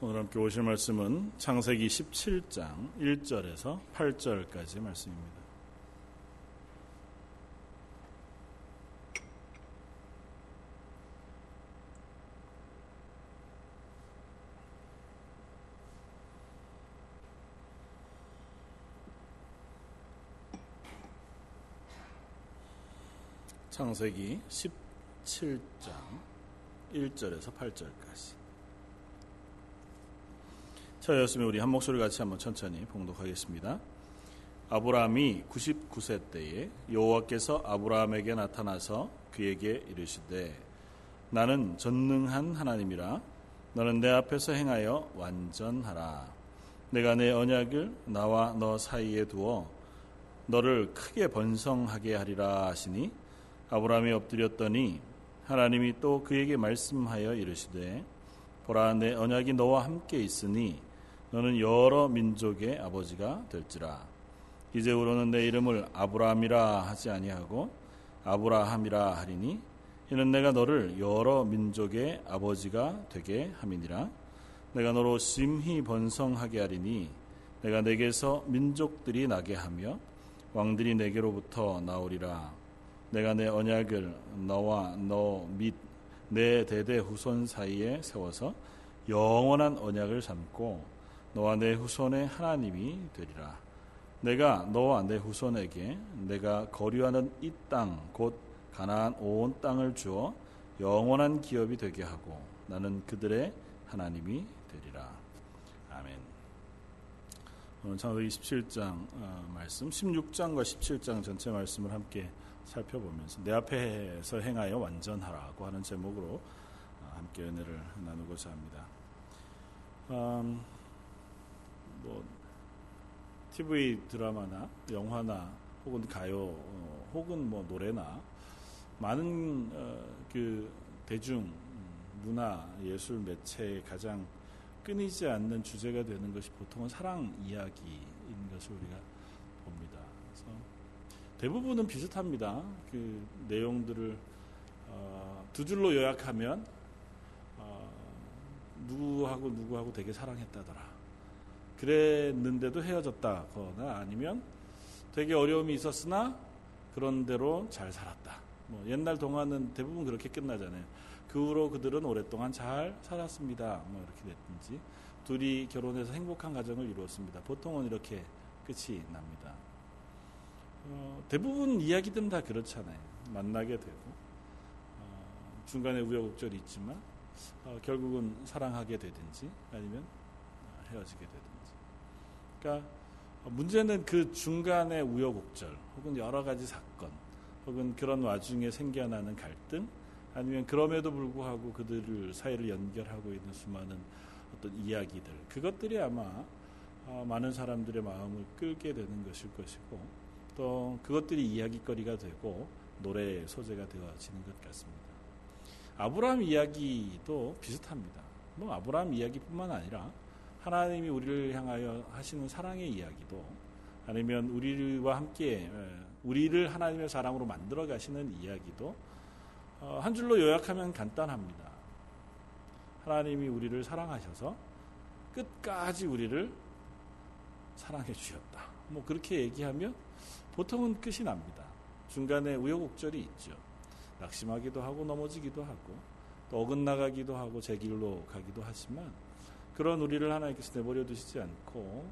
오늘 함께 오실 말씀은 창세기 17장 1절에서 8절까지 말씀입니다. 창세기 17장 1절에서 8절까지 저였으면 우리 한 목소리 같이 한번 천천히 봉독하겠습니다. 아브라함이 99세 때에 여호와께서 아브라함에게 나타나서 그에게 이르시되 나는 전능한 하나님이라 너는 내 앞에서 행하여 완전하라 내가 내 언약을 나와 너 사이에 두어 너를 크게 번성하게 하리라 하시니 아브라함이 엎드렸더니 하나님이 또 그에게 말씀하여 이르시되 보라 내 언약이 너와 함께 있으니 너는 여러 민족의 아버지가 될지라. 이제후로는 내 이름을 아브라함이라 하지 아니하고 아브라함이라 하리니 이는 내가 너를 여러 민족의 아버지가 되게 함이니라. 내가 너로 심히 번성하게 하리니 내가 내게서 민족들이 나게 하며 왕들이 내게로부터 나오리라. 내가 내 언약을 너와 너 및 내 대대 후손 사이에 세워서 영원한 언약을 삼고 너와 내 후손의 하나님이 되리라. 내가 너와 내 후손에게 내가 거류하는 이 땅 곧 가나안 온 땅을 주어 영원한 기업이 되게 하고 나는 그들의 하나님이 되리라. 아멘. 오늘 창세기 17장 어, 말씀 16장과 17장 전체 말씀을 함께 살펴보면서 내 앞에서 행하여 완전하라고 하는 제목으로 어, 함께 은혜를 나누고자 합니다. 음, 뭐 TV 드라마나 영화나 혹은 가요 어, 혹은 뭐 노래나 많은 어, 그 대중 문화 예술 매체의 가장 끊이지 않는 주제가 되는 것이 보통은 사랑 이야기인 것을 우리가 봅니다. 그래서 대부분은 비슷합니다. 그 내용들을 어, 두 줄로 요약하면 어, 누구하고 누구하고 되게 사랑했다더라. 그랬는데도 헤어졌다거나 아니면 되게 어려움이 있었으나 그런대로 잘 살았다. 뭐 옛날 동화는 대부분 그렇게 끝나잖아요. 그 후로 그들은 오랫동안 잘 살았습니다. 뭐 이렇게 됐든지 둘이 결혼해서 행복한 가정을 이루었습니다. 보통은 이렇게 끝이 납니다. 어, 대부분 이야기들은 다 그렇잖아요. 만나게 되고 어, 중간에 우여곡절이 있지만 어, 결국은 사랑하게 되든지 아니면 헤어지게 되든지. 그러니까 문제는 그 중간의 우여곡절 혹은 여러 가지 사건 혹은 그런 와중에 생겨나는 갈등 아니면 그럼에도 불구하고 그들을 사이를 연결하고 있는 수많은 어떤 이야기들 그것들이 아마 어, 많은 사람들의 마음을 끌게 되는 것일 것이고 또 그것들이 이야기거리가 되고 노래의 소재가 되어지는 것 같습니다. 아브라함 이야기도 비슷합니다. 뭐 아브라함 이야기뿐만 아니라 하나님이 우리를 향하여 하시는 사랑의 이야기도 아니면 우리와 함께 우리를 하나님의 사랑으로 만들어 가시는 이야기도 어, 한 줄로 요약하면 간단합니다. 하나님이 우리를 사랑하셔서 끝까지 우리를 사랑해 주셨다. 뭐 그렇게 얘기하면 보통은 끝이 납니다. 중간에 우여곡절이 있죠. 낙심하기도 하고 넘어지기도 하고 또 어긋나가기도 하고 제 길로 가기도 하지만 그런 우리를 하나님께서 내버려 두시지 않고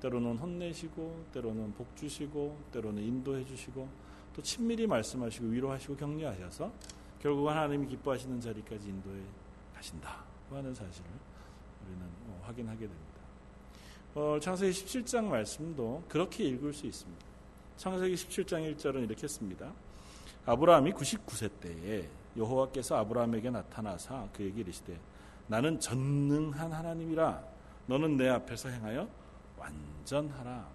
때로는 혼내시고 때로는 복 주시고 때로는 인도해 주시고 또 친밀히 말씀하시고 위로하시고 격려하셔서 결국 하나님이 기뻐하시는 자리까지 인도해 가신다 하는 사실을 우리는 어, 확인하게 됩니다. 어, 창세기 17장 말씀도 그렇게 읽을 수 있습니다. 창세기 17장 1절은 이렇게 씁니다. 아브라함이 99세 때에 여호와께서 아브라함에게 나타나사 그에게 이르시되 나는 전능한 하나님이라 너는 내 앞에서 행하여 완전하라.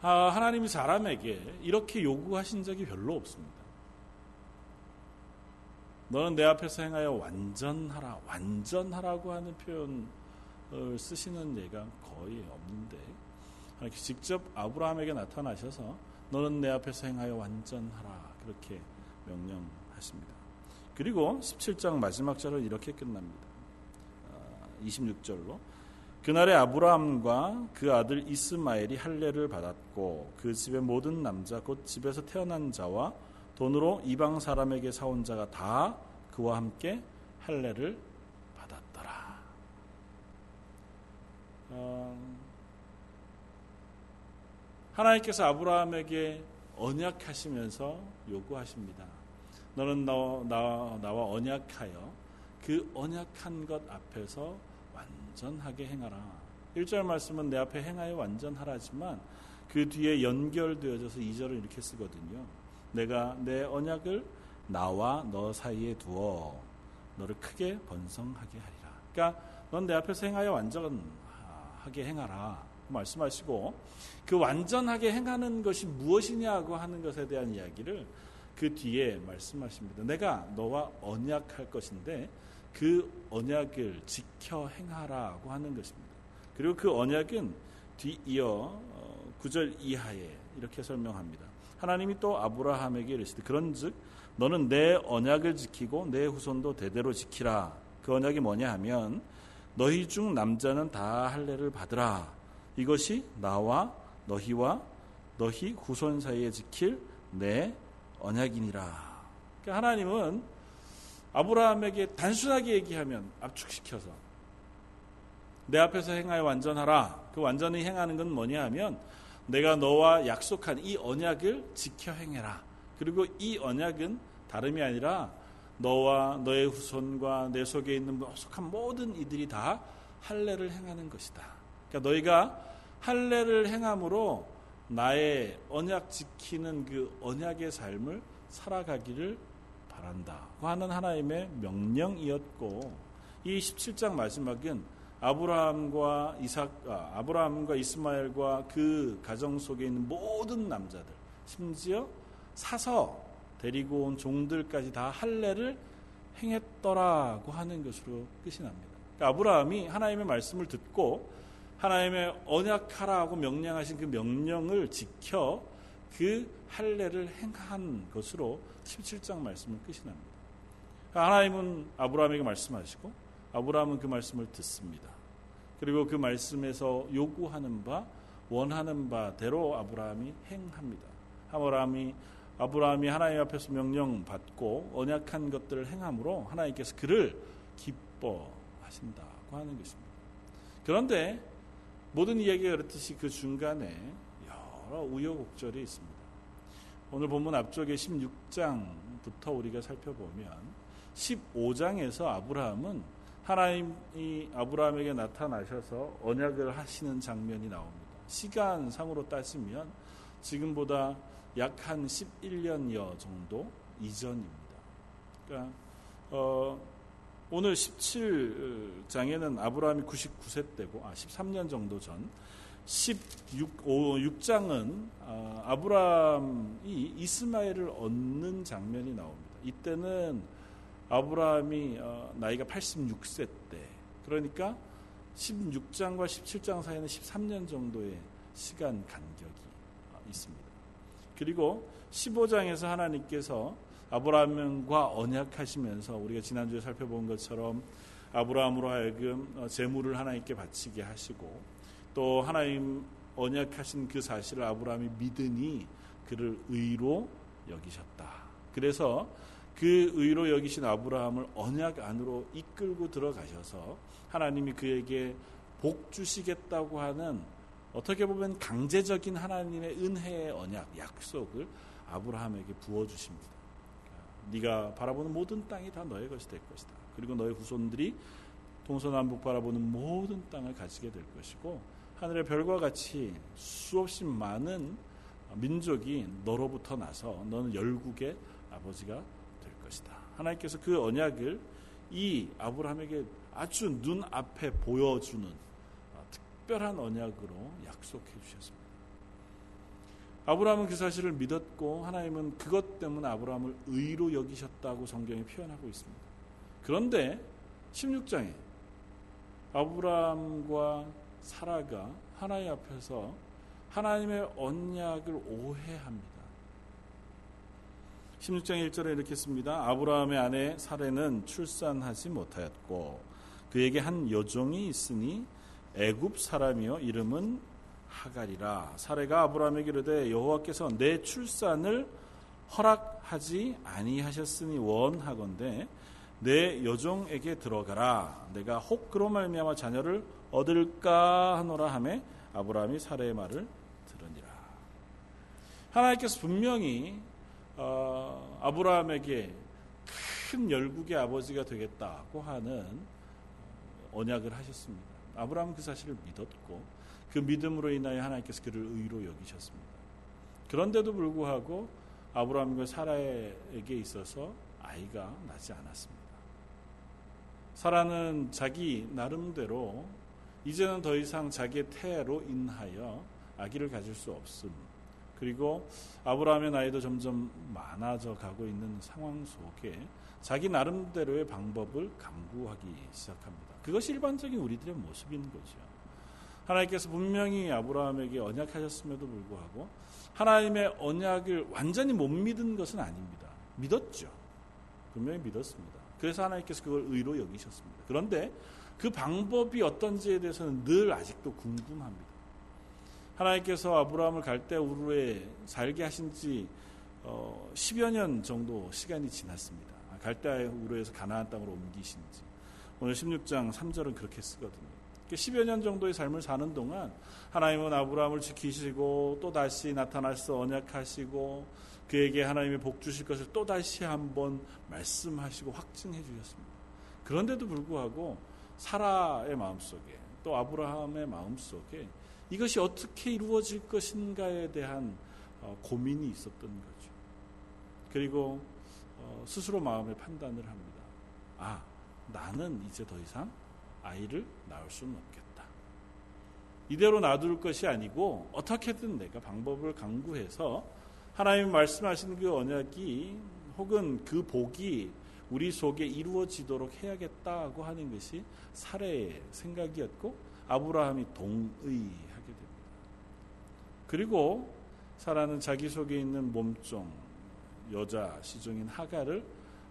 아, 하나님이 사람에게 이렇게 요구하신 적이 별로 없습니다. 너는 내 앞에서 행하여 완전하라. 완전하라고 하는 표현을 쓰시는 예가 거의 없는데 직접 아브라함에게 나타나셔서 너는 내 앞에서 행하여 완전하라. 그렇게 명령하십니다. 그리고 17장 마지막 절은 이렇게 끝납니다. 26절로 그날에 아브라함과 그 아들 이스마엘이 할례를 받았고 그 집의 모든 남자 곧 집에서 태어난 자와 돈으로 이방 사람에게 사온 자가 다 그와 함께 할례를 받았더라. 어, 하나님께서 아브라함에게 언약하시면서 요구하십니다. 너는 나, 나, 나와 언약하여 그 언약한 것 앞에서 완전하게 행하라. 1절 말씀은 내 앞에 행하여 완전하라지만 그 뒤에 연결되어져서 2절을 이렇게 쓰거든요. 내가 내 언약을 나와 너 사이에 두어 너를 크게 번성하게 하리라. 그러니까 넌 내 앞에서 행하여 완전하게 행하라. 말씀하시고 그 완전하게 행하는 것이 무엇이냐고 하는 것에 대한 이야기를 그 뒤에 말씀하십니다. 내가 너와 언약할 것인데 그 언약을 지켜 행하라고 하는 것입니다. 그리고 그 언약은 뒤이어 9절 어, 이하에 이렇게 설명합니다. 하나님이 또 아브라함에게 이르시되 그런즉 너는 내 언약을 지키고 내 후손도 대대로 지키라. 그 언약이 뭐냐 하면 너희 중 남자는 다 할례를 받으라. 이것이 나와 너희와 너희 후손 사이에 지킬 내 언약이니라. 그러니까 하나님은 아브라함에게 단순하게 얘기하면 압축시켜서 내 앞에서 행하여 완전하라. 그 완전히 행하는 건 뭐냐 하면 내가 너와 약속한 이 언약을 지켜 행해라. 그리고 이 언약은 다름이 아니라 너와 너의 후손과 내 속에 있는 속한 모든 이들이 다 할례를 행하는 것이다. 그러니까 너희가 할례를 행함으로 나의 언약 지키는 그 언약의 삶을 살아가기를 바란다고 하는 하나님의 명령이었고 이 17장 마지막은 아브라함과 이삭 아, 아브라함과 이스마엘과 그 가정 속에 있는 모든 남자들 심지어 사서 데리고 온 종들까지 다 할례를 행했더라고 하는 것으로 끝이 납니다. 그러니까 아브라함이 하나님의 말씀을 듣고 하나님의 언약하라고 명령하신 그 명령을 지켜 그 할례를 행한 것으로 17장 말씀을 끝이 납니다. 하나님은 아브라함에게 말씀하시고 아브라함은 그 말씀을 듣습니다. 그리고 그 말씀에서 요구하는 바 원하는 바대로 아브라함이 행합니다. 아브라함이 아브라함이 하나님 앞에서 명령 받고 언약한 것들을 행함으로 하나님께서 그를 기뻐하신다고 하는 것입니다. 그런데 모든 이야기가 그렇듯이 그 중간에 여러 우여곡절이 있습니다. 오늘 본문 앞쪽에 16장부터 우리가 살펴보면 15장에서 아브라함은 하나님이 아브라함에게 나타나셔서 언약을 하시는 장면이 나옵니다. 시간상으로 따지면 지금보다 약 한 11년여 정도 이전입니다. 그러니까 어, 오늘 17장에는 아브라함이 99세 때고 아 13년 정도 전 16, 6장은 아, 아브라함이 이스마엘을 얻는 장면이 나옵니다. 이때는 아브라함이 어, 나이가 86세 때 그러니까 16장과 17장 사이에는 13년 정도의 시간 간격이 있습니다. 그리고 15장에서 하나님께서 아브라함과 언약하시면서 우리가 지난주에 살펴본 것처럼 아브라함으로 하여금 어, 재물을 하나님께 바치게 하시고 또 하나님 언약하신 그 사실을 아브라함이 믿으니 그를 의로 여기셨다. 그래서 그 의로 여기신 아브라함을 언약 안으로 이끌고 들어가셔서 하나님이 그에게 복 주시겠다고 하는 어떻게 보면 강제적인 하나님의 은혜의 언약, 약속을 아브라함에게 부어 주십니다. 네가 바라보는 모든 땅이 다 너의 것이 될 것이다. 그리고 너의 후손들이 동서남북 바라보는 모든 땅을 가지게 될 것이고 하늘의 별과 같이 수없이 많은 민족이 너로부터 나서 너는 열국의 아버지가 될 것이다. 하나님께서 그 언약을 이 아브라함에게 아주 눈앞에 보여주는 특별한 언약으로 약속해 주셨습니다. 아브라함은 그 사실을 믿었고 하나님은 그것 때문에 아브라함을 의로 여기셨다고 성경이 표현하고 있습니다. 그런데 16장에 아브라함과 사라가 하나님 앞에서 하나님의 언약을 오해합니다. 16장 1절에 이렇게 씁니다. 아브라함의 아내 사례는 출산하지 못하였고 그에게 한 여종이 있으니 애굽 사람이요 이름은 하갈이라 사례가 아브라함에게 이르되 여호와께서 내 출산을 허락하지 아니하셨으니 원하건대 내 여종에게 들어가라 내가 혹 그로 말미암아 자녀를 얻을까 하노라 하매 아브라함이 사례의 말을 들으니라 하나님께서 분명히 어, 아브라함에게 큰 열국의 아버지가 되겠다고 하는 언약을 하셨습니다. 아브라함은 그 사실을 믿었고 그 믿음으로 인하여 하나님께서 그를 의로 여기셨습니다. 그런데도 불구하고 아브라함과 사라에게 있어서 아이가 나지 않았습니다. 사라는 자기 나름대로 이제는 더 이상 자기의 태로 인하여 아기를 가질 수 없음. 그리고 아브라함의 나이도 점점 많아져 가고 있는 상황 속에 자기 나름대로의 방법을 강구하기 시작합니다. 그것이 일반적인 우리들의 모습인 거죠. 하나님께서 분명히 아브라함에게 언약하셨음에도 불구하고 하나님의 언약을 완전히 못 믿은 것은 아닙니다. 믿었죠. 분명히 믿었습니다. 그래서 하나님께서 그걸 의로 여기셨습니다. 그런데 그 방법이 어떤지에 대해서는 늘 아직도 궁금합니다. 하나님께서 아브라함을 갈대 우르에 살게 하신 지 어, 10여 년 정도 시간이 지났습니다. 갈대 우르에서 가나안 땅으로 옮기신 지. 오늘 16장 3절은 그렇게 쓰거든요. 10여 년 정도의 삶을 사는 동안 하나님은 아브라함을 지키시고 또 다시 나타나서 언약하시고 그에게 하나님의 복 주실 것을 또 다시 한번 말씀하시고 확증해 주셨습니다. 그런데도 불구하고 사라의 마음속에 또 아브라함의 마음속에 이것이 어떻게 이루어질 것인가에 대한 어, 고민이 있었던 거죠. 그리고 어, 스스로 마음의 판단을 합니다. 아, 나는 이제 더 이상 아이를 낳을 수는 없겠다. 이대로 놔둘 것이 아니고 어떻게든 내가 방법을 강구해서 하나님 말씀하시는 그 언약이 혹은 그 복이 우리 속에 이루어지도록 해야겠다고 하는 것이 사례의 생각이었고 아브라함이 동의 그리고 사라는 자기 속에 있는 몸종 여자 시종인 하가를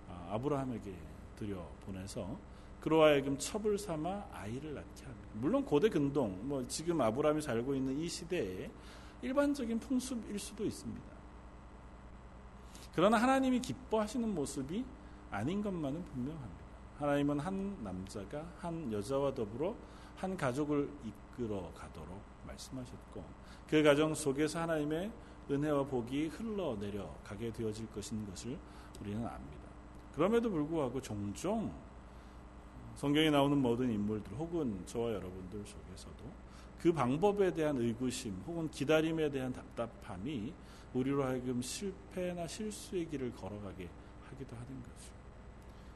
아, 아브라함에게 들여 보내서 그로 하여금 첩을 삼아 아이를 낳게 합니다. 물론 고대 근동, 뭐 지금 아브라함이 살고 있는 이 시대에 일반적인 풍습일 수도 있습니다. 그러나 하나님이 기뻐하시는 모습이 아닌 것만은 분명합니다. 하나님은 한 남자가 한 여자와 더불어 한 가족을 이끌어 가도록 말씀하셨고 그 가정 속에서 하나님의 은혜와 복이 흘러내려 가게 되어질 것인 것을 우리는 압니다. 그럼에도 불구하고 종종 성경에 나오는 모든 인물들 혹은 저와 여러분들 속에서도 그 방법에 대한 의구심 혹은 기다림에 대한 답답함이 우리로 하여금 실패나 실수의 길을 걸어가게 하기도 하는 거죠.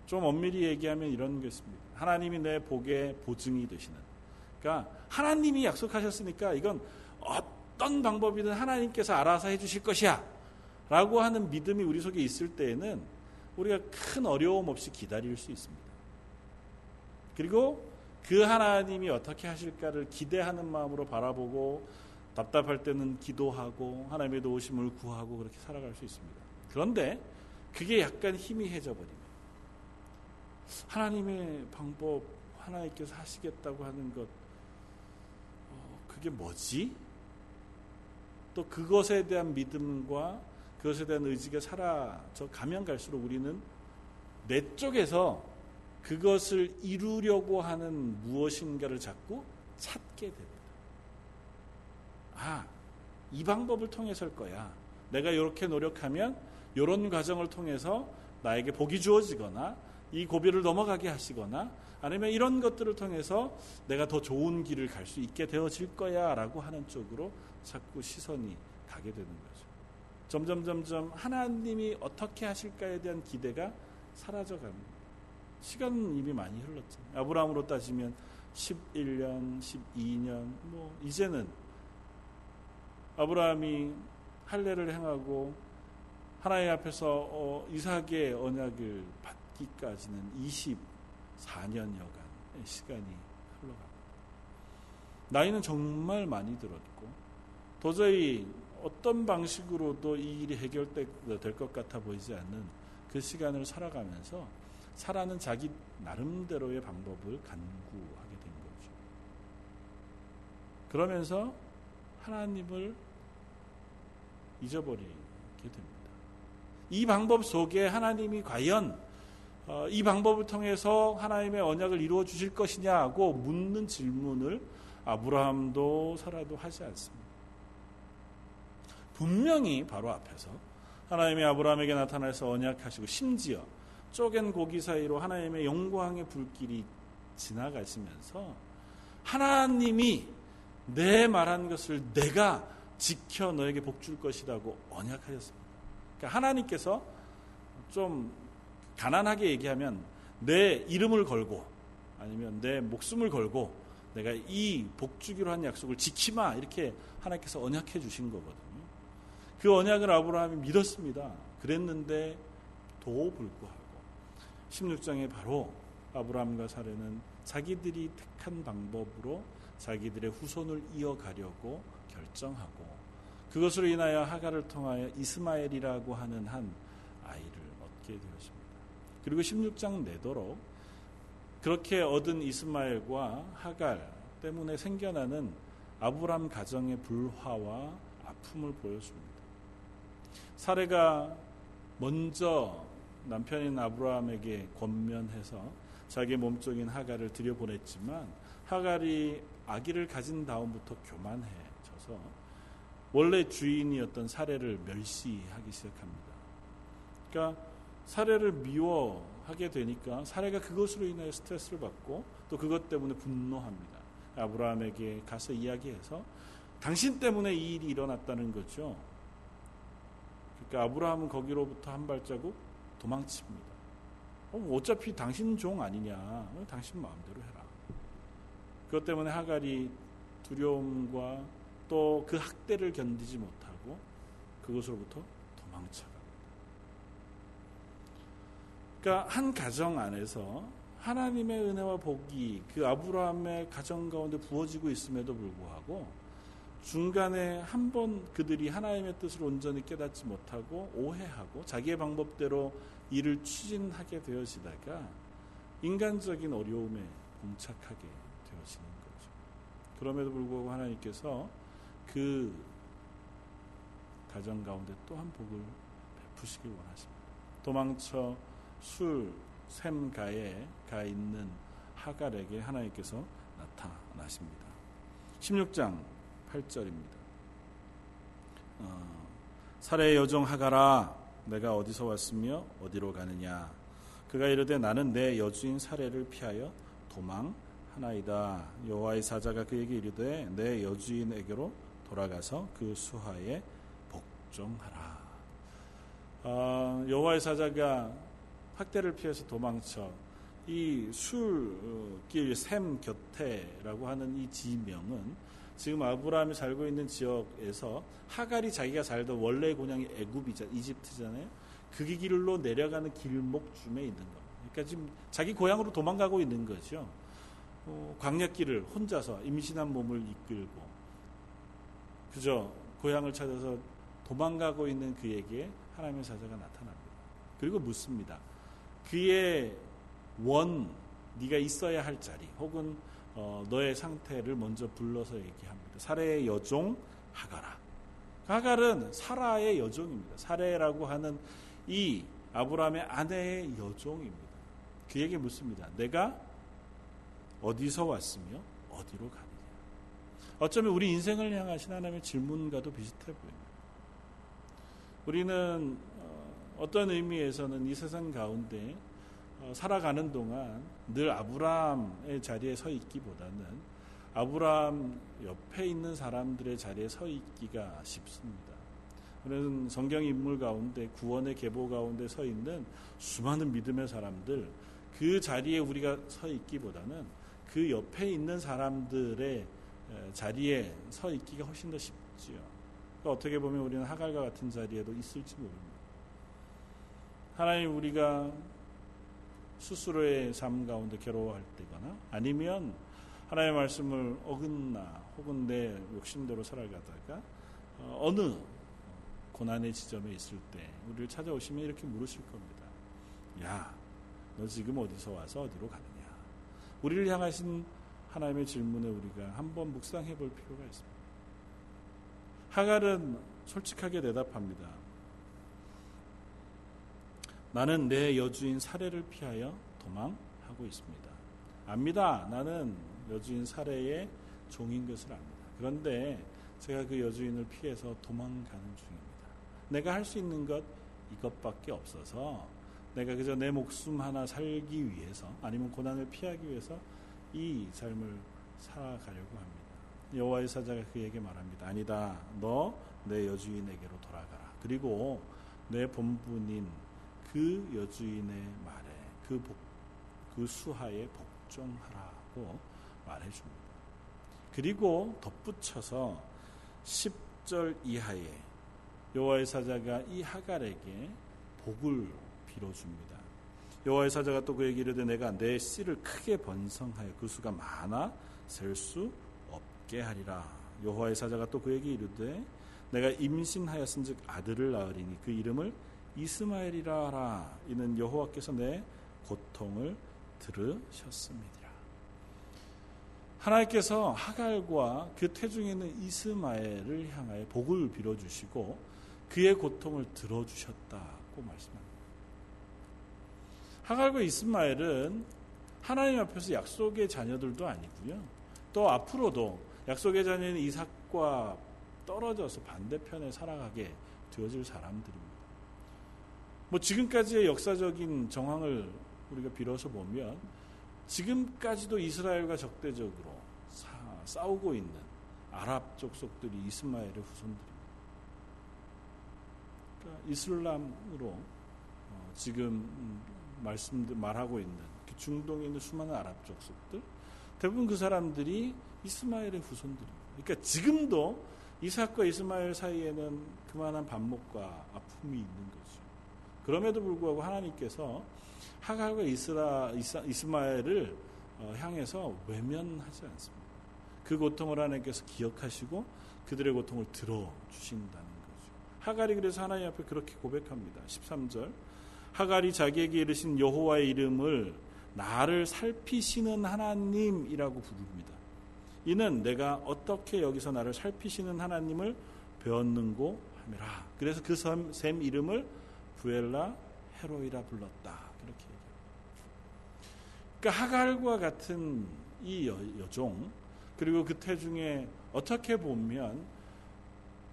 좀 엄밀히 얘기하면 이런 것입니다. 하나님이 내 복의 보증이 되시는. 그러니까 하나님이 약속하셨으니까 이건 어떤 방법이든 하나님께서 알아서 해주실 것이야. 라고 하는 믿음이 우리 속에 있을 때에는 우리가 큰 어려움 없이 기다릴 수 있습니다. 그리고 그 하나님이 어떻게 하실까를 기대하는 마음으로 바라보고 답답할 때는 기도하고 하나님의 도우심을 구하고 그렇게 살아갈 수 있습니다. 그런데 그게 약간 희미해져 버립니다. 하나님의 방법 하나님께서 하시겠다고 하는 것 어, 그게 뭐지? 또 그것에 대한 믿음과 그것에 대한 의지가 사라져 가면 갈수록 우리는 내 쪽에서 그것을 이루려고 하는 무엇인가를 자꾸 찾게 됩니다. 아, 이 방법을 통해서일 거야. 내가 이렇게 노력하면 이런 과정을 통해서 나에게 복이 주어지거나 이 고비를 넘어가게 하시거나 아니면 이런 것들을 통해서 내가 더 좋은 길을 갈 수 있게 되어질 거야 라고 하는 쪽으로 자꾸 시선이 가게 되는 거죠. 점점 점점 하나님이 어떻게 하실까에 대한 기대가 사라져 갑니다. 시간은 이미 많이 흘렀죠. 아브라함으로 따지면 11년, 12년, 뭐 이제는 아브라함이 할례를 행하고 하나님 앞에서 어, 이삭의 언약을 받기까지는 24년여간의 시간이 흘러갑니다. 나이는 정말 많이 들었고 도저히 어떤 방식으로도 이 일이 해결될 것 같아 보이지 않는 그 시간을 살아가면서 사라는 자기 나름대로의 방법을 간구하게 된 거죠. 그러면서 하나님을 잊어버리게 됩니다. 이 방법 속에 하나님이 과연 어, 이 방법을 통해서 하나님의 언약을 이루어 주실 것이냐고 묻는 질문을 아브라함도 사라도 하지 않습니다. 분명히 바로 앞에서 하나님이 아브라함에게 나타나서 언약하시고 심지어 쪼갠 고기 사이로 하나님의 영광의 불길이 지나가시면서 하나님이 내 말한 것을 내가 지켜 너에게 복줄 것이라고 언약하셨습니다. 그러니까 하나님께서 좀 가난하게 얘기하면 내 이름을 걸고 아니면 내 목숨을 걸고 내가 이 복 주기로 한 약속을 지키마 이렇게 하나님께서 언약해 주신 거거든요. 그 언약을 아브라함이 믿었습니다. 그랬는데 도 불구하고 16장에 바로 아브라함과 사례는 자기들이 택한 방법으로 자기들의 후손을 이어가려고 결정하고 그것으로 인하여 하가를 통하여 이스마엘이라고 하는 한 아이를 얻게 되었습니다. 그리고 16장 내도록 그렇게 얻은 이스마엘과 하갈 때문에 생겨나는 아브람 가정의 불화와 아픔을 보였습니다. 사례가 먼저 남편인 아브라함에게 권면해서 자기 몸종인 하갈을 들여보냈지만 하갈이 아기를 가진 다음부터 교만해져서 원래 주인이었던 사례를 멸시하기 시작합니다. 그러니까 사례를 미워하게 되니까 사례가 그것으로 인하여 스트레스를 받고 또 그것 때문에 분노합니다. 아브라함에게 가서 이야기해서 당신 때문에 이 일이 일어났다는 거죠. 그러니까 아브라함은 거기로부터 한 발자국 도망칩니다. 어, 어차피 당신 종 아니냐. 당신 마음대로 해라. 그것 때문에 하갈이 두려움과 또 그 학대를 견디지 못하고 그것으로부터 도망쳐갑니다. 그러니까 한 가정 안에서 하나님의 은혜와 복이 그 아브라함의 가정 가운데 부어지고 있음에도 불구하고 중간에 한 번 그들이 하나님의 뜻을 온전히 깨닫지 못하고 오해하고 자기의 방법대로 일을 추진하게 되어지다가 인간적인 어려움에 봉착하게 되어지는 거죠. 그럼에도 불구하고 하나님께서 그 가정 가운데 또한 복을 베푸시길 원하십니다. 도망쳐 술 샘가에 가 있는 하갈에게 하나님께서 나타나십니다. 16장 8절입니다. 어, 사례의 여종 하가라 내가 어디서 왔으며 어디로 가느냐? 그가 이르되 나는 내 여주인 사례를 피하여 도망하나이다. 여호와의 사자가 그에게 이르되 내 여주인에게로 돌아가서 그 수하에 복종하라. 어, 여호와의 사자가 학대를 피해서 도망쳐 이 술길 샘 곁에라고 하는 이 지명은 지금 아브라함이 살고 있는 지역에서 하갈이 자기가 살던 원래 고향이 애굽이자 이집트잖아요. 그 길로 내려가는 길목쯤에 있는 거. 그러니까 지금 자기 고향으로 도망가고 있는 거죠. 어, 광야길을 혼자서 임신한 몸을 이끌고 그저 고향을 찾아서 도망가고 있는 그에게 하나님의 사자가 나타납니다. 그리고 묻습니다. 그의 원 네가 있어야 할 자리 혹은 어, 너의 상태를 먼저 불러서 얘기합니다. 사례의 여종 하가라. 하갈은 사라의 여종입니다. 사례라고 하는 이 아브라함의 아내의 여종입니다. 그에게 묻습니다. 내가 어디서 왔으며 어디로 가느냐. 어쩌면 우리 인생을 향하신 하나님의 질문과도 비슷해 보입니다. 우리는 어, 어떤 의미에서는 이 세상 가운데 어, 살아가는 동안 늘 아브라함의 자리에 서 있기보다는 아브라함 옆에 있는 사람들의 자리에 서 있기가 쉽습니다. 그런 성경 인물 가운데 구원의 계보 가운데 서 있는 수많은 믿음의 사람들 그 자리에 우리가 서 있기보다는 그 옆에 있는 사람들의 자리에 서 있기가 훨씬 더 쉽지요. 그러니까 어떻게 보면 우리는 하갈과 같은 자리에도 있을지 모릅니다. 하나님 우리가 스스로의 삶 가운데 괴로워할 때거나 아니면 하나님의 말씀을 어긋나 혹은 내 욕심대로 살아가다가 어, 어느 고난의 지점에 있을 때 우리를 찾아오시면 이렇게 물으실 겁니다. 야, 너 지금 어디서 와서 어디로 가느냐? 우리를 향하신 하나님의 질문에 우리가 한번 묵상해 볼 필요가 있습니다. 하갈은 솔직하게 대답합니다. 나는 내 여주인 사례를 피하여 도망하고 있습니다. 압니다. 나는 여주인 사례의 종인 것을 압니다. 그런데 제가 그 여주인을 피해서 도망가는 중입니다. 내가 할 수 있는 것 이것밖에 없어서 내가 그저 내 목숨 하나 살기 위해서 아니면 고난을 피하기 위해서 이 삶을 살아가려고 합니다. 여호와의 사자가 그에게 말합니다. 아니다. 너 내 여주인에게로 돌아가라. 그리고 내 본분인 그 여주인의 말에 그, 복, 그 수하에 복종하라고 말해줍니다. 그리고 덧붙여서 10절 이하에 여호와의 사자가 이 하갈에게 복을 빌어줍니다. 여호와의 사자가 또 그에게 이르되 내가 내 씨를 크게 번성하여 그 수가 많아 셀 수 없게 하리라. 여호와의 사자가 또 그에게 이르되 내가 임신하였은즉 아들을 낳으리니 그 이름을 이스마엘이라 하라. 이는 여호와께서 내 고통을 들으셨습니다. 하나님께서 하갈과 그 태중에 있는 이스마엘을 향하여 복을 빌어주시고 그의 고통을 들어주셨다고 말씀합니다. 하갈과 이스마엘은 하나님 앞에서 약속의 자녀들도 아니고요. 또 앞으로도 약속의 자녀인 이삭과 떨어져서 반대편에 살아가게 되어질 사람들입니다. 뭐 지금까지의 역사적인 정황을 우리가 빌어서 보면 지금까지도 이스라엘과 적대적으로 싸우고 있는 아랍 족속들이 이스마엘의 후손들입니다. 그러니까 이슬람으로 어, 지금 말씀 말하고 있는 그 중동에 있는 수많은 아랍 족속들 대부분 그 사람들이 이스마엘의 후손들입니다. 그러니까 지금도 이삭과 이스마엘 사이에는 그만한 반목과 아픔이 있는 거죠. 그럼에도 불구하고 하나님께서 하갈과 이스라, 이스마엘을 어, 향해서 외면하지 않습니다. 그 고통을 하나님께서 기억하시고 그들의 고통을 들어주신다는 거죠. 하갈이 그래서 하나님 앞에 그렇게 고백합니다. 13절 하갈이 자기에게 이르신 여호와의 이름을 나를 살피시는 하나님이라고 부릅니다. 이는 내가 어떻게 여기서 나를 살피시는 하나님을 배웠는고 하미라. 그래서 그 샘 이름을 부엘라 헤로이라 불렀다. 그렇게. 그러니까 하갈과 같은 이 여종 그리고 그 태중에 어떻게 보면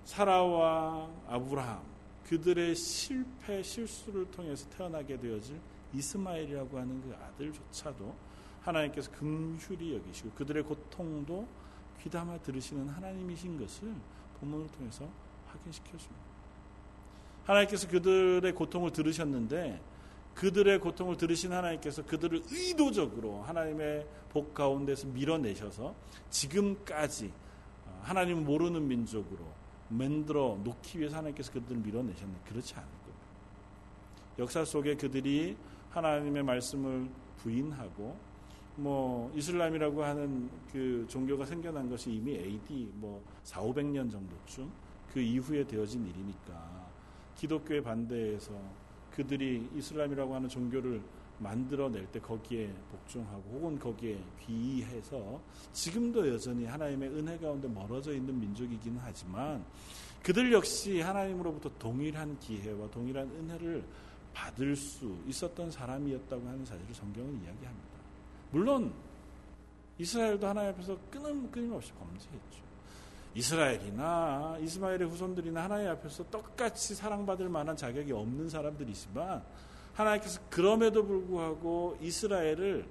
사라와 아브라함 그들의 실패 실수를 통해서 태어나게 되어질 이스마엘이라고 하는 그 아들조차도 하나님께서 긍휼히 여기시고 그들의 고통도 귀담아 들으시는 하나님이신 것을 본문을 통해서 확인시켜 줍니다. 하나님께서 그들의 고통을 들으셨는데 그들의 고통을 들으신 하나님께서 그들을 의도적으로 하나님의 복 가운데서 밀어내셔서 지금까지 하나님 모르는 민족으로 만들어 놓기 위해서 하나님께서 그들을 밀어내셨는데 그렇지 않을 겁니다. 역사 속에 그들이 하나님의 말씀을 부인하고 뭐 이슬람이라고 하는 그 종교가 생겨난 것이 이미 AD 뭐 4, 500년 정도쯤 그 이후에 되어진 일이니까 기독교에 반대해서 그들이 이슬람이라고 하는 종교를 만들어낼 때 거기에 복종하고 혹은 거기에 귀의해서 지금도 여전히 하나님의 은혜 가운데 멀어져 있는 민족이기는 하지만 그들 역시 하나님으로부터 동일한 기회와 동일한 은혜를 받을 수 있었던 사람이었다고 하는 사실을 성경은 이야기합니다. 물론 이스라엘도 하나님 앞에서 끊임, 끊임없이 범죄했죠. 이스라엘이나 이스마엘의 후손들이나 하나님 앞에서 똑같이 사랑받을 만한 자격이 없는 사람들이지만 하나님께서 그럼에도 불구하고 이스라엘을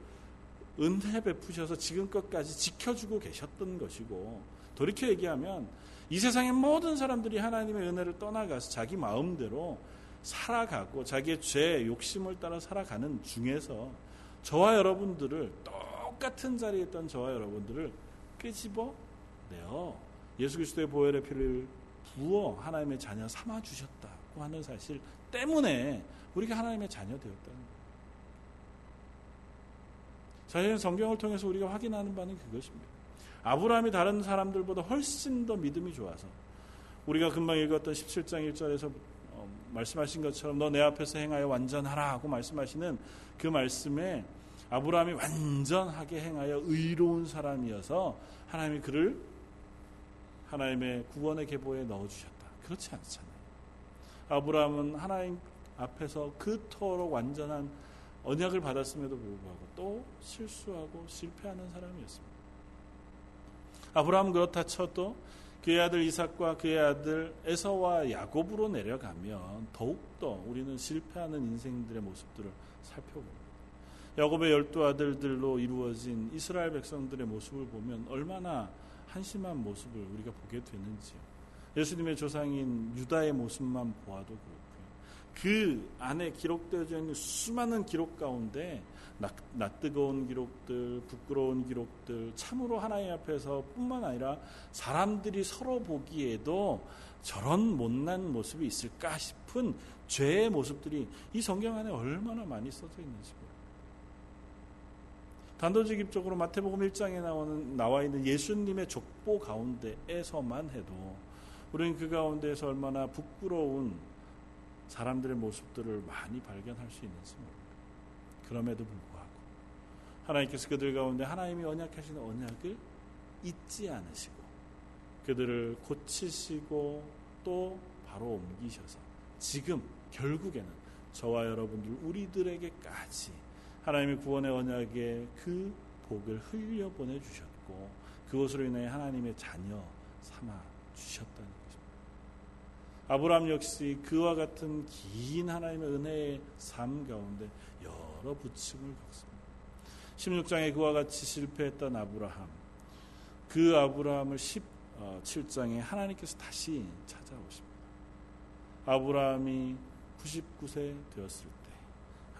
은혜 베푸셔서 지금껏까지 지켜주고 계셨던 것이고 돌이켜 얘기하면 이 세상의 모든 사람들이 하나님의 은혜를 떠나가서 자기 마음대로 살아가고 자기의 죄 욕심을 따라 살아가는 중에서 저와 여러분들을 똑같은 자리에 있던 저와 여러분들을 끄집어 내어 예수 그리스도의 보혈의 피를 부어 하나님의 자녀 삼아 주셨다고 하는 사실 때문에 우리가 하나님의 자녀 되었다는 거예요. 사실은 성경을 통해서 우리가 확인하는 바는 그것입니다. 아브라함이 다른 사람들보다 훨씬 더 믿음이 좋아서 우리가 금방 읽었던 17장 1절에서 어, 말씀하신 것처럼 너 내 앞에서 행하여 완전하라 하고 말씀하시는 그 말씀에 아브라함이 완전하게 행하여 의로운 사람이어서 하나님이 그를 하나님의 구원의 계보에 넣어 주셨다. 그렇지 않잖아요. 아브라함은 하나님 앞에서 그토록 완전한 언약을 받았음에도 불구하고 또 실수하고 실패하는 사람이었습니다. 아브라함은 그렇다 쳐도 그의 아들 이삭과 그의 아들 에서와 야곱으로 내려가면 더욱더 우리는 실패하는 인생들의 모습들을 살펴봅니다. 야곱의 열두 아들들로 이루어진 이스라엘 백성들의 모습을 보면 얼마나 한심한 모습을 우리가 보게 되는지요. 예수님의 조상인 유다의 모습만 보아도 그렇고요. 그 안에 기록되어 있는 수많은 기록 가운데 낯뜨거운 기록들, 부끄러운 기록들, 참으로 하나님 앞에서 뿐만 아니라 사람들이 서로 보기에도 저런 못난 모습이 있을까 싶은 죄의 모습들이 이 성경 안에 얼마나 많이 써져 있는지 모릅니다. 단도직입적으로 마태복음 1장에 나오는, 나와 있는 예수님의 족보 가운데에서만 해도 우리는 그 가운데에서 얼마나 부끄러운 사람들의 모습들을 많이 발견할 수 있는지 모릅니다. 그럼에도 불구하고 하나님께서 그들 가운데 하나님이 언약하신 언약을 잊지 않으시고 그들을 고치시고 또 바로 옮기셔서 지금 결국에는 저와 여러분들 우리들에게까지 하나님의 구원의 언약에 그 복을 흘려 보내 주셨고 그것으로 인해 하나님의 자녀 삼아 주셨다는 것입니다. 아브라함 역시 그와 같은 긴 하나님의 은혜의 삶 가운데 여러 부침을 겪습니다. 16장에 그와 같이 실패했던 아브라함. 그 아브라함을 17장에 어, 하나님께서 다시 찾아오십니다. 아브라함이 99세 되었을 때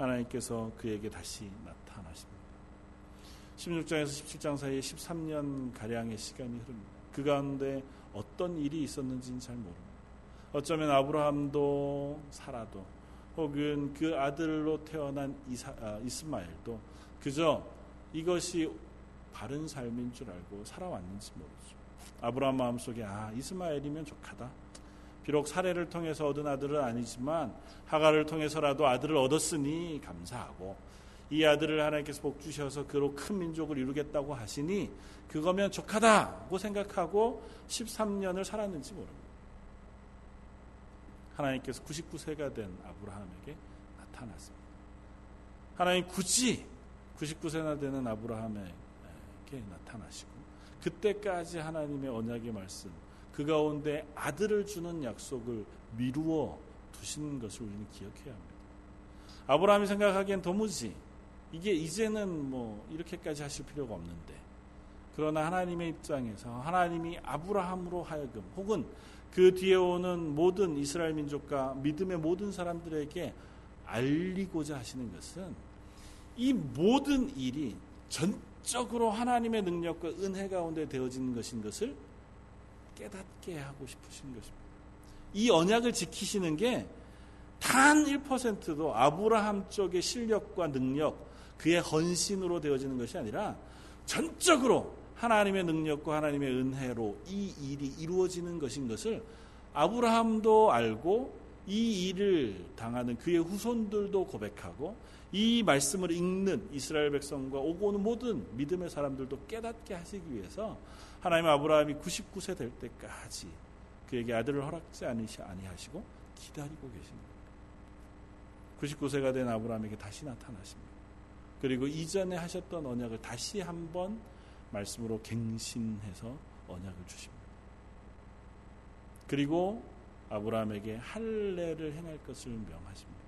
하나님께서 그에게 다시 나타나십니다. 16장에서 17장 사이에 13년 가량의 시간이 흐릅니다. 그 가운데 어떤 일이 있었는지는 잘 모릅니다. 어쩌면 아브라함도 사라도 혹은 그 아들로 태어난 이사, 아, 이스마엘도 그저 이것이 바른 삶인 줄 알고 살아왔는지 모르죠. 아브라함 마음속에 아 이스마엘이면 족하다. 비록 사례를 통해서 얻은 아들은 아니지만 하가를 통해서라도 아들을 얻었으니 감사하고 이 아들을 하나님께서 복 주셔서 그로 큰 민족을 이루겠다고 하시니 그거면 족하다고 생각하고 13년을 살았는지 모릅니다. 하나님께서 99세가 된 아브라함에게 나타났습니다. 하나님 굳이 99세나 되는 아브라함에게 나타나시고 그때까지 하나님의 언약의 말씀 그 가운데 아들을 주는 약속을 미루어 두신 것을 우리는 기억해야 합니다. 아브라함이 생각하기엔 도무지 이게 이제는 뭐 이렇게까지 하실 필요가 없는데 그러나 하나님의 입장에서 하나님이 아브라함으로 하여금 혹은 그 뒤에 오는 모든 이스라엘 민족과 믿음의 모든 사람들에게 알리고자 하시는 것은 이 모든 일이 전적으로 하나님의 능력과 은혜 가운데 되어지는 것인 것을 깨닫게 하고 싶으신 것입니다. 이 언약을 지키시는 게 단 1%도 아브라함 쪽의 실력과 능력, 그의 헌신으로 되어지는 것이 아니라 전적으로 하나님의 능력과 하나님의 은혜로 이 일이 이루어지는 것인 것을 아브라함도 알고 이 일을 당하는 그의 후손들도 고백하고 이 말씀을 읽는 이스라엘 백성과 오고 오는 모든 믿음의 사람들도 깨닫게 하시기 위해서 하나님 아브라함이 99세 될 때까지 그에게 아들을 허락지 아니하시고 기다리고 계십니다. 99세가 된 아브라함에게 다시 나타나십니다. 그리고 이전에 하셨던 언약을 다시 한번 말씀으로 갱신해서 언약을 주십니다. 그리고 아브라함에게 할례를 행할 것을 명하십니다.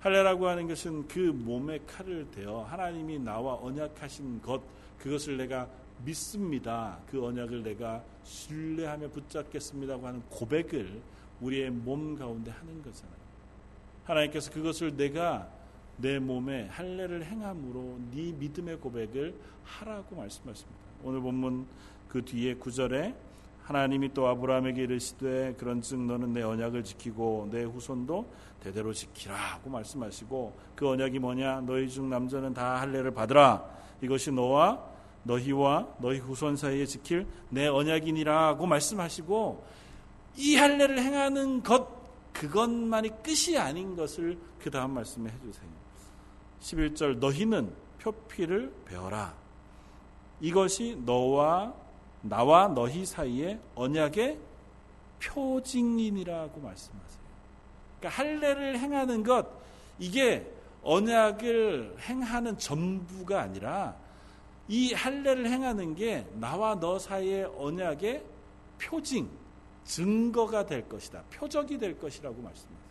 할례라고 하는 것은 그 몸에 칼을 대어 하나님이 나와 언약하신 것 그것을 내가 믿습니다. 그 언약을 내가 신뢰하며 붙잡겠습니다고 하는 고백을 우리의 몸 가운데 하는 거잖아요. 하나님께서 그것을 내가 내 몸에 할례를 행함으로 네 믿음의 고백을 하라고 말씀하십니다. 오늘 본문 그 뒤에 구절에 하나님이 또 아브라함에게 이르시되 그런즉 너는 내 언약을 지키고 내 후손도 대대로 지키라고 말씀하시고 그 언약이 뭐냐 너희 중 남자는 다 할례를 받으라 이것이 너와 너희와 너희 후손 사이에 지킬 내 언약이니라고 말씀하시고 이 할례를 행하는 것 그것만이 끝이 아닌 것을 그 다음 말씀에 해주세요. 11절 너희는 표피를 배워라. 이것이 너와 나와 너희 사이에 언약의 표징인이라고 말씀하세요. 그러니까 할례를 행하는 것 이게 언약을 행하는 전부가 아니라 이 할례를 행하는 게 나와 너 사이의 언약의 표징, 증거가 될 것이다. 표적이 될 것이라고 말씀하세요.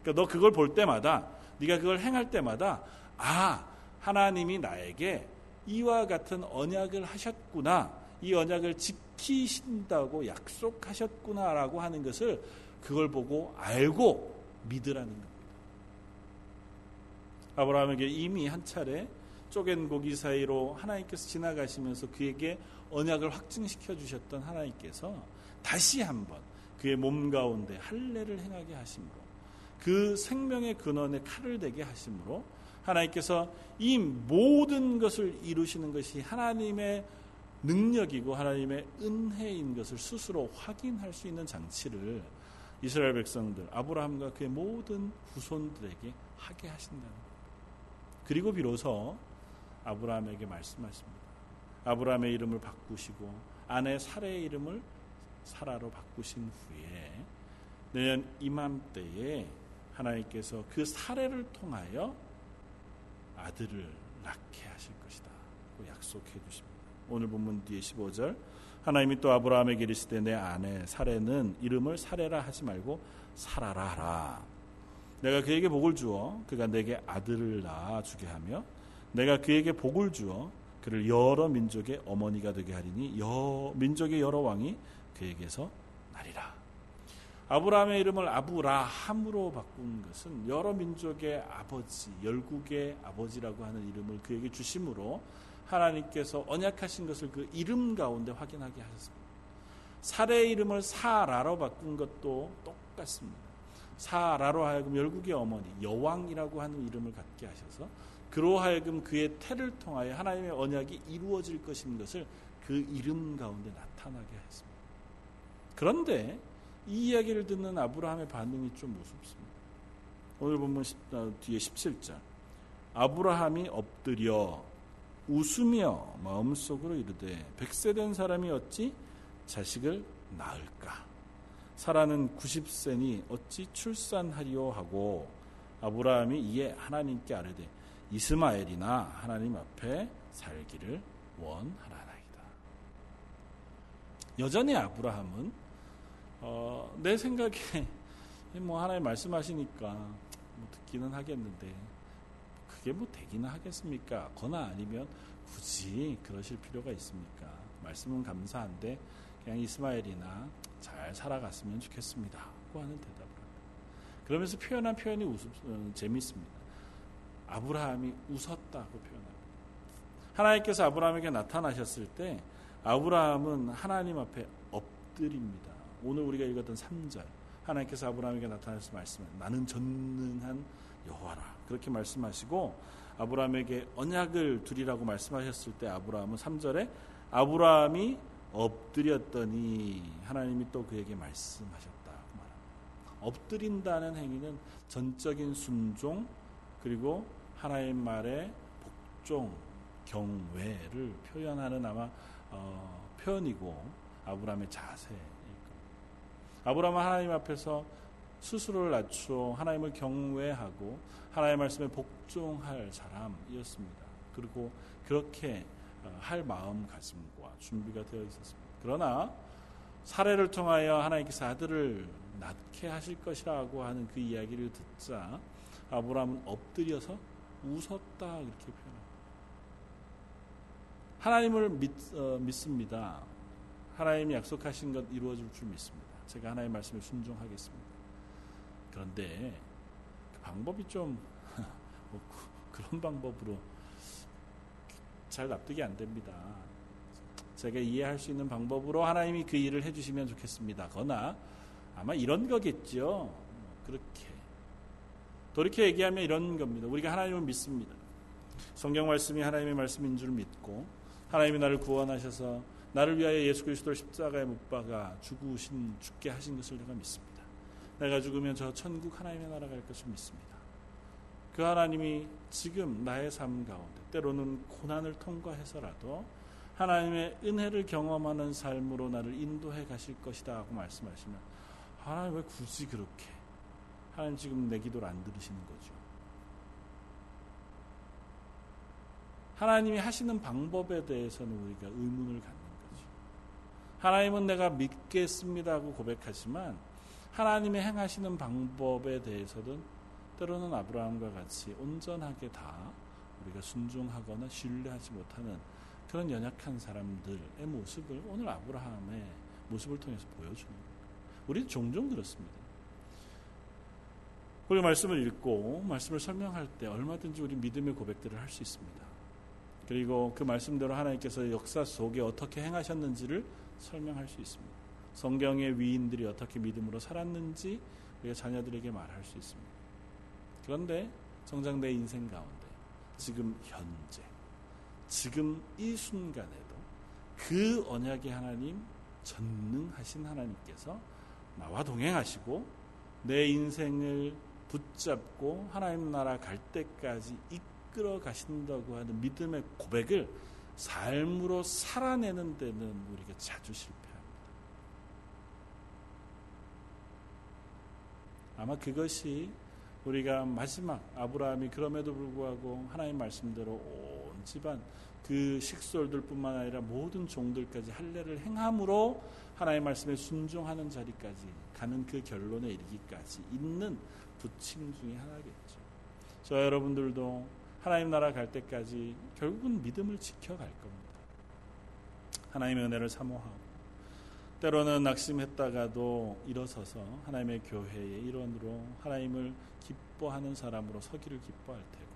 그러니까 너 그걸 볼 때마다 네가 그걸 행할 때마다 아, 하나님이 나에게 이와 같은 언약을 하셨구나. 이 언약을 지키신다고 약속하셨구나라고 하는 것을 그걸 보고 알고 믿으라는 겁니다. 아브라함에게 이미 한 차례 쪼갠 고기 사이로 하나님께서 지나가시면서 그에게 언약을 확증시켜 주셨던 하나님께서 다시 한번 그의 몸 가운데 할례를 행하게 하심으로 그 생명의 근원에 칼을 대게 하심으로 하나님께서 이 모든 것을 이루시는 것이 하나님의 능력이고 하나님의 은혜인 것을 스스로 확인할 수 있는 장치를 이스라엘 백성들 아브라함과 그의 모든 후손들에게 하게 하신다는 것. 그리고 비로소 아브라함에게 말씀하십니다. 아브라함의 이름을 바꾸시고 아내 사례의 이름을 사라로 바꾸신 후에 내년 이맘때에 하나님께서 그 사례를 통하여 아들을 낳게 하실 것이다. 약속해 주십니다. 오늘 본문 뒤에 15절 하나님이 또 아브라함에게 이르시되 내 아내 사례는 이름을 사례라 하지 말고 사라라 하라. 내가 그에게 복을 주어 그가 내게 아들을 낳아 주게 하며 내가 그에게 복을 주어 그를 여러 민족의 어머니가 되게 하리니 여 민족의 여러 왕이 그에게서 나리라. 아브라함의 이름을 아브라함으로 바꾼 것은 여러 민족의 아버지, 열국의 아버지라고 하는 이름을 그에게 주심으로 하나님께서 언약하신 것을 그 이름 가운데 확인하게 하셨습니다. 사례의 이름을 사라로 바꾼 것도 똑같습니다. 사라로 하여금 열국의 어머니 여왕이라고 하는 이름을 갖게 하셔서 그로 하여금 그의 태를 통하여 하나님의 언약이 이루어질 것인 것을 그 이름 가운데 나타나게 했습니다. 그런데 이 이야기를 듣는 아브라함의 반응이 좀 우습습니다. 오늘 보면 어, 뒤에 17절. 아브라함이 엎드려 웃으며 마음속으로 이르되 백세 된 사람이 어찌 자식을 낳을까? 사라는 90세니 어찌 출산하리오 하고 아브라함이 이에 하나님께 아뢰되 이스마엘이나 하나님 앞에 살기를 원하나이다. 여전히 아브라함은 어, 내 생각에 뭐 하나님 말씀하시니까 뭐 듣기는 하겠는데 그게 뭐 되기는 하겠습니까? 거나 아니면 굳이 그러실 필요가 있습니까? 말씀은 감사한데 그냥 이스마엘이나 잘 살아갔으면 좋겠습니다. 고 하는 대답을 합니다. 그러면서 표현한 표현이 우습, 어, 재밌습니다. 아브라함이 웃었다고 표현합니다. 하나님께서 아브라함에게 나타나셨을 때 아브라함은 하나님 앞에 엎드립니다. 오늘 우리가 읽었던 3절 하나님께서 아브라함에게 나타나서 말씀해 나는 전능한 여호와라 그렇게 말씀하시고 아브라함에게 언약을 두리라고 말씀하셨을 때 아브라함은 3절에 아브라함이 엎드렸더니 하나님이 또 그에게 말씀하셨다 엎드린다는 행위는 전적인 순종 그리고 하나님 말에 복종 경외를 표현하는 아마 어, 표현이고 아브라함의 자세일 겁니다. 아브라함은 하나님 앞에서 스스로를 낮추어 하나님을 경외하고 하나님의 말씀에 복종할 사람이었습니다. 그리고 그렇게 어, 할 마음가짐과 준비가 되어 있었습니다. 그러나 사례를 통하여 하나님께서 아들을 낳게 하실 것이라고 하는 그 이야기를 듣자 아브라함은 엎드려서 웃었다 이렇게 표현합니다. 하나님을 믿, 어, 믿습니다. 하나님이 약속하신 것 이루어질 줄 믿습니다. 제가 하나님의 말씀에 순종하겠습니다. 그런데 그 방법이 좀 뭐, 그런 방법으로 잘 납득이 안 됩니다. 제가 이해할 수 있는 방법으로 하나님이 그 일을 해주시면 좋겠습니다. 거나 아마 이런 거겠죠. 그렇게 돌이켜 얘기하면 이런 겁니다. 우리가 하나님을 믿습니다. 성경 말씀이 하나님의 말씀인 줄 믿고 하나님이 나를 구원하셔서 나를 위하여 예수 그리스도를 십자가에 못 박아 죽으신 죽게 하신 것을 내가 믿습니다. 내가 죽으면 저 천국 하나님의 나라 갈 것을 믿습니다. 그 하나님이 지금 나의 삶 가운데 때로는 고난을 통과해서라도 하나님의 은혜를 경험하는 삶으로 나를 인도해 가실 것이다 하고 말씀하시면 하나님 왜 굳이 그렇게 하나님 지금 내 기도를 안 들으시는 거죠. 하나님이 하시는 방법에 대해서는 우리가 의문을 갖는 거죠. 하나님은 내가 믿겠습니다 하고 고백하지만 하나님의 행하시는 방법에 대해서는 때로는 아브라함과 같이 온전하게 다 우리가 순종하거나 신뢰하지 못하는 그런 연약한 사람들의 모습을 오늘 아브라함의 모습을 통해서 보여주는 거예요. 우리 종종 그렇습니다. 우리 말씀을 읽고 말씀을 설명할 때 얼마든지 우리 믿음의 고백들을 할 수 있습니다. 그리고 그 말씀대로 하나님께서 역사 속에 어떻게 행하셨는지를 설명할 수 있습니다. 성경의 위인들이 어떻게 믿음으로 살았는지 우리가 자녀들에게 말할 수 있습니다. 그런데 정작 내 인생 가운데 지금 현재 지금 이 순간에도 그 언약의 하나님 전능하신 하나님께서 나와 동행하시고 내 인생을 붙잡고 하나님 나라 갈 때까지 이끌어 가신다고 하는 믿음의 고백을 삶으로 살아내는 데는 우리가 자주 실패합니다. 아마 그것이 우리가 마지막 아브라함이 그럼에도 불구하고 하나님 말씀대로 온 집안 그 식솔들뿐만 아니라 모든 종들까지 할례를 행함으로 하나님 말씀에 순종하는 자리까지 가는 그 결론에 이르기까지 있는 부침 중의 하나겠죠. 저 여러분들도 하나님 나라 갈 때까지 결국은 믿음을 지켜갈 겁니다. 하나님의 은혜를 사모하고 때로는 낙심했다가도 일어서서 하나님의 교회의 일원으로 하나님을 기뻐하는 사람으로 서기를 기뻐할 테고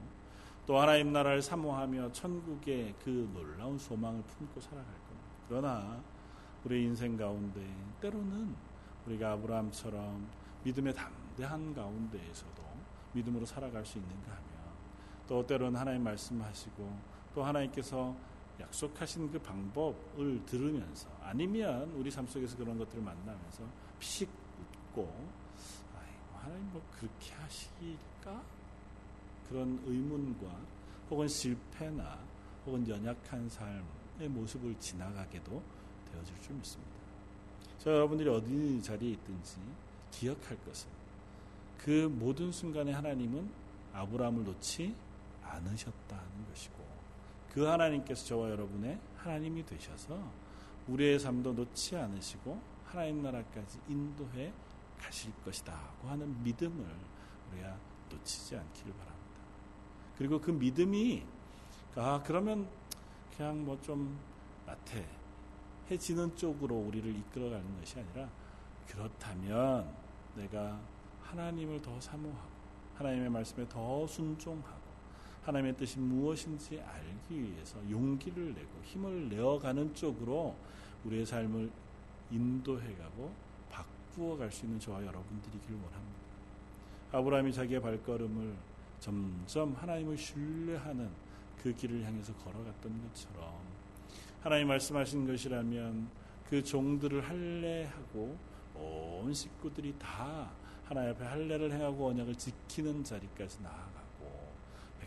또 하나님 나라를 사모하며 천국의 그 놀라운 소망을 품고 살아갈 겁니다. 그러나 우리 인생 가운데 때로는 우리가 아브라함처럼 믿음의 담대한 가운데에서도 믿음으로 살아갈 수 있는가 하면 또 때로는 하나님 말씀하시고 또 하나님께서 약속하신 그 방법을 들으면서 아니면 우리 삶 속에서 그런 것들을 만나면서 피식 웃고 하나님 뭐 그렇게 하시길까 그런 의문과 혹은 실패나 혹은 연약한 삶의 모습을 지나가게도 되어질 줄 믿습니다. 저 여러분들이 어디 자리에 있든지 기억할 것은 그 모든 순간에 하나님은 아브라함을 놓지 않으셨다는 것이고 그 하나님께서 저와 여러분의 하나님이 되셔서 우리의 삶도 놓지 않으시고 하나님 나라까지 인도해 가실 것이다 고 하는 믿음을 우리가 놓치지 않기를 바랍니다. 그리고 그 믿음이 아 그러면 그냥 뭐 좀 나태해지는 쪽으로 우리를 이끌어가는 것이 아니라 그렇다면 내가 하나님을 더 사모하고 하나님의 말씀에 더 순종하고 하나님의 뜻이 무엇인지 알기 위해서 용기를 내고 힘을 내어가는 쪽으로 우리의 삶을 인도해가고 바 꾸어 갈 수 있는 저와 여러분들이길 원합니다. 아브라함이 자기의 발걸음을 점점 하나님을 신뢰하는 그 길을 향해서 걸어갔던 것처럼 하나님 말씀하신 것이라면 그 종들을 할례하고 온 식구들이 다 하나님 앞에 할례를 행하고 언약을 지키는 자리까지 나아가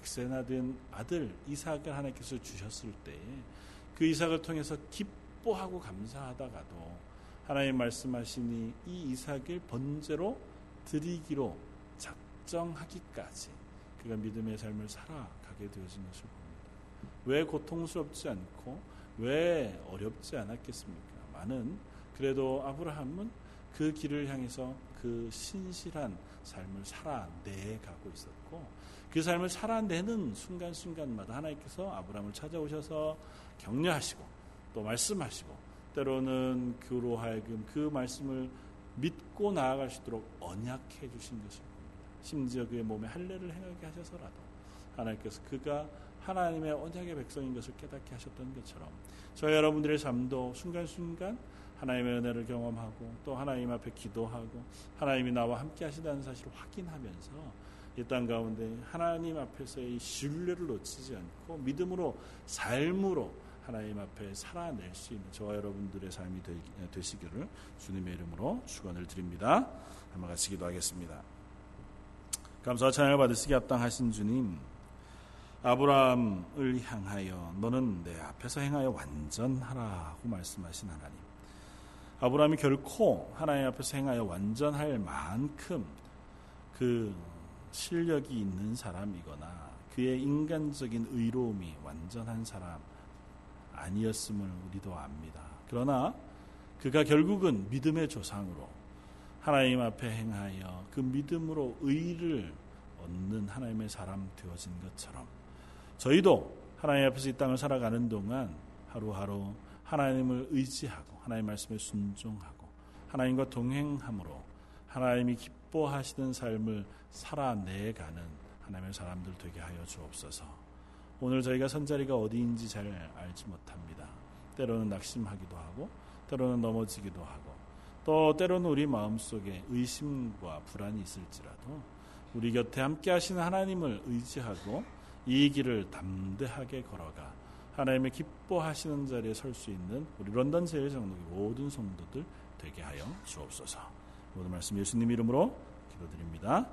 백세나 된 아들 이삭을 하나님께서 주셨을 때에 그 이삭을 통해서 기뻐하고 감사하다가도 하나님 말씀하시니 이 이삭을 번제로 드리기로 작정하기까지 그가 믿음의 삶을 살아가게 되어진 것을 봅니다. 왜 고통스럽지 않고 왜 어렵지 않았겠습니까? 많은 그래도 아브라함은 그 길을 향해서 그 신실한 삶을 살아내 가고 있었고 그 삶을 살아내는 순간순간마다 하나님께서 아브라함을 찾아오셔서 격려하시고 또 말씀하시고 때로는 그로 하여금 그 말씀을 믿고 나아갈 수 있도록 언약해 주신 것입니다. 심지어 그의 몸에 할례를 행하게 하셔서라도 하나님께서 그가 하나님의 언약의 백성인 것을 깨닫게 하셨던 것처럼 저 여러분들의 삶도 순간순간 하나님의 은혜를 경험하고 또 하나님 앞에 기도하고 하나님이 나와 함께 하시다는 사실을 확인하면서 이 땅 가운데 하나님 앞에서의 신뢰를 놓치지 않고 믿음으로 삶으로 하나님 앞에 살아낼 수 있는 저와 여러분들의 삶이 되, 시기를 주님의 이름으로 축원을 드립니다. 한번 같이 기도하겠습니다. 감사와 찬양을 받으시기 합당하신 주님, 아브라함을 향하여 너는 내 앞에서 행하여 완전하라고 말씀하신 하나님. 아브라함이 결코 하나님 앞에서 행하여 완전할 만큼 그 실력이 있는 사람이거나 그의 인간적인 의로움이 완전한 사람 아니었음을 우리도 압니다. 그러나 그가 결국은 믿음의 조상으로 하나님 앞에 행하여 그 믿음으로 의를 얻는 하나님의 사람 되어진 것처럼 저희도 하나님 앞에서 이 땅을 살아가는 동안 하루하루 하나님을 의지하고 하나님 말씀에 순종하고 하나님과 동행함으로 하나님이 기뻐하시는 삶을 살아내가는 하나님의 사람들 되게 하여 주옵소서. 오늘 저희가 선자리가 어디인지 잘 알지 못합니다. 때로는 낙심하기도 하고, 때로는 넘어지기도 하고, 또 때로는 우리 마음속에 의심과 불안이 있을지라도 우리 곁에 함께 하시는 하나님을 의지하고 이 길을 담대하게 걸어가 하나님의 기뻐하시는 자리에 설 수 있는 우리 런던 제일 장로교 모든 성도들 되게 하여 주옵소서. 모든 말씀 예수님 이름으로 기도드립니다.